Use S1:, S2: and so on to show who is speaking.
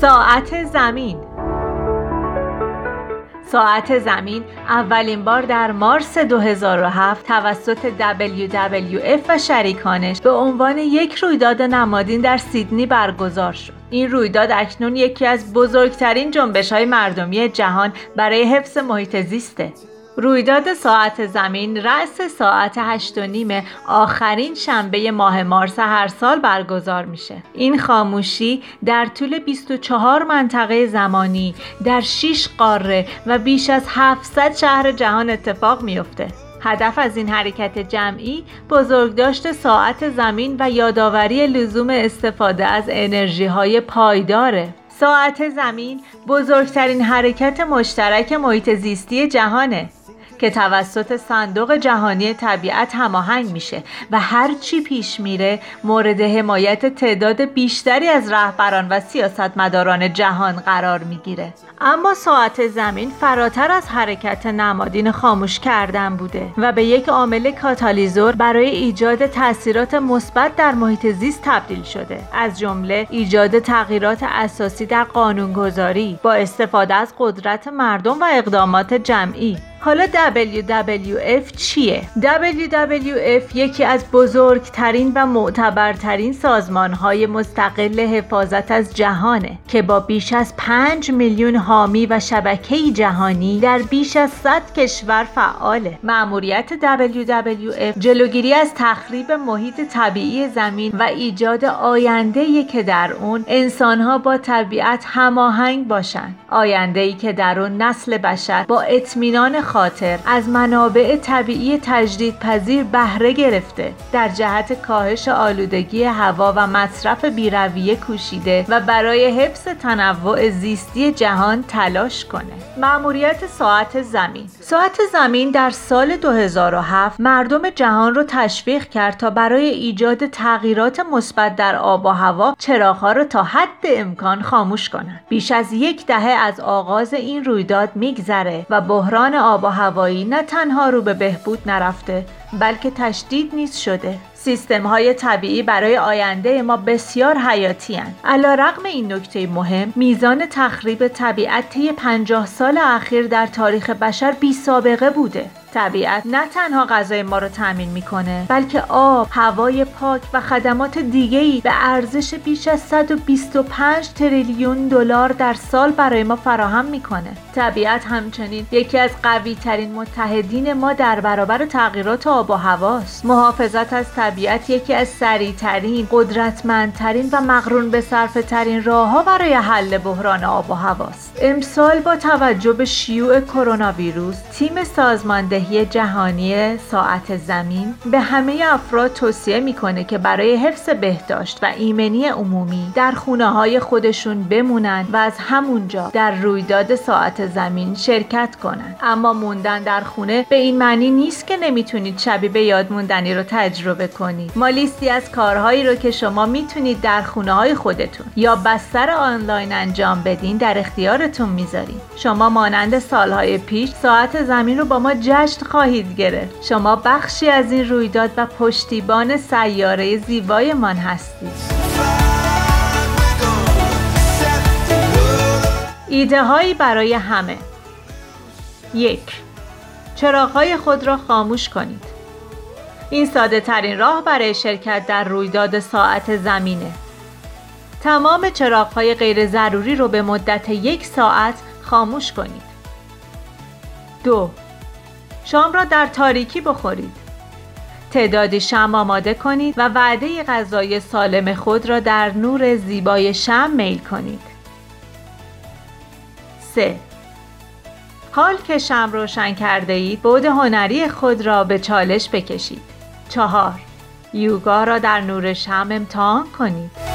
S1: ساعت زمین ساعت زمین اولین بار در مارس 2007 توسط WWF و شریکانش به عنوان یک رویداد نمادین در سیدنی برگزار شد. این رویداد اکنون یکی از بزرگترین جنبش های مردمی جهان برای حفظ محیط زیسته. رویداد ساعت زمین رأس ساعت هشت و نیم آخرین شنبه ماه مارس هر سال برگزار میشه. این خاموشی در طول 24 منطقه زمانی در 6 قاره و بیش از 700 شهر جهان اتفاق میافته هدف از این حرکت جمعی بزرگداشت ساعت زمین و یادآوری لزوم استفاده از انرژی های پایداره. ساعت زمین بزرگترین حرکت مشترک محیط زیستی جهانه. که توسط صندوق جهانی طبیعت هماهنگ میشه و هر چی پیش میره مورد حمایت تعداد بیشتری از رهبران و سیاستمداران جهان قرار می‌گیره. اما ساعت زمین فراتر از حرکت نمادین خاموش کردن بوده و به یک عامل کاتالیزور برای ایجاد تاثیرات مثبت در محیط زیست تبدیل شده. از جمله ایجاد تغییرات اساسی در قانونگذاری با استفاده از قدرت مردم و اقدامات جمعی. حالا WWF چیه؟ WWF یکی از بزرگترین و معتبرترین سازمان های مستقل حفاظت از جهانه که با بیش از 5 میلیون حامی و شبکه جهانی در بیش از 100 کشور فعاله. مأموریت WWF جلوگیری از تخریب محیط طبیعی زمین و ایجاد آینده که در اون انسانها با طبیعت هماهنگ باشند. آینده ای که در اون نسل بشر با اطمینان خاطر از منابع طبیعی تجدید پذیر بهره گرفته. در جهت کاهش آلودگی هوا و مصرف بیرویه کوشیده و برای حفظ تنوع زیستی جهان تلاش کنه. مأموریت ساعت زمین. ساعت زمین در سال 2007 مردم جهان رو تشویق کرد تا برای ایجاد تغییرات مثبت در آب و هوا چراغها را تا حد امکان خاموش کنند. بیش از یک دهه از آغاز این رویداد میگذره و بحران آب و هوایی نه تنها رو به بهبود نرفته بلکه تشدید نیز شده سیستم های طبیعی برای آینده ما بسیار حیاتی هن. علا رقم این نکته مهم میزان تخریب طبیعت طی 50 سال اخیر در تاریخ بشر بی سابقه بوده طبیعت نه تنها غذای ما رو تأمین می‌کنه بلکه آب، هوای پاک و خدمات دیگه‌ای به ارزش بیش از 125 تریلیون دلار در سال برای ما فراهم می‌کنه. طبیعت همچنین یکی از قوی ترین متحدین ما در برابر تغییرات آب و هواست. محافظت از طبیعت یکی از سریعترین، قدرتمندترین و مقرون به صرفه ترین راهها برای حل بحران آب و هواست. امسال با توجه به شیوع کرونا ویروس، تیم سازماندهی جهانی ساعت زمین به همه افراد توصیه می‌کنه که برای حفظ بهداشت و ایمنی عمومی در خونه های خودشون بمونن و از همونجا در رویداد ساعت زمین شرکت کنن اما موندن در خونه به این معنی نیست که نمی‌تونید شبی به یاد موندنی رو تجربه کنید. ما لیستی از کارهایی رو که شما می‌تونید در خونه های خودتون یا بستر آنلاین انجام بدین در اختیارتون می‌ذاریم شما مانند سالهای پیش ساعت زمین رو با ما جشن خواهید گرفت. شما بخشی از این رویداد و پشتیبان سیاره زیبایمان هستید. ایده هایی برای همه. یک چراغهای خود را خاموش کنید. این ساده ترین راه برای شرکت در رویداد ساعت زمینه تمام چراغهای غیر ضروری رو به مدت یک ساعت خاموش کنید دو شام را در تاریکی بخورید. تعدادی شم آماده کنید و وعده غذای سالم خود را در نور زیبای شم میل کنید. 3. حال که شم روشن کرده اید بود هنری خود را به چالش بکشید. 4. یوگا را در نور شم امتحان کنید.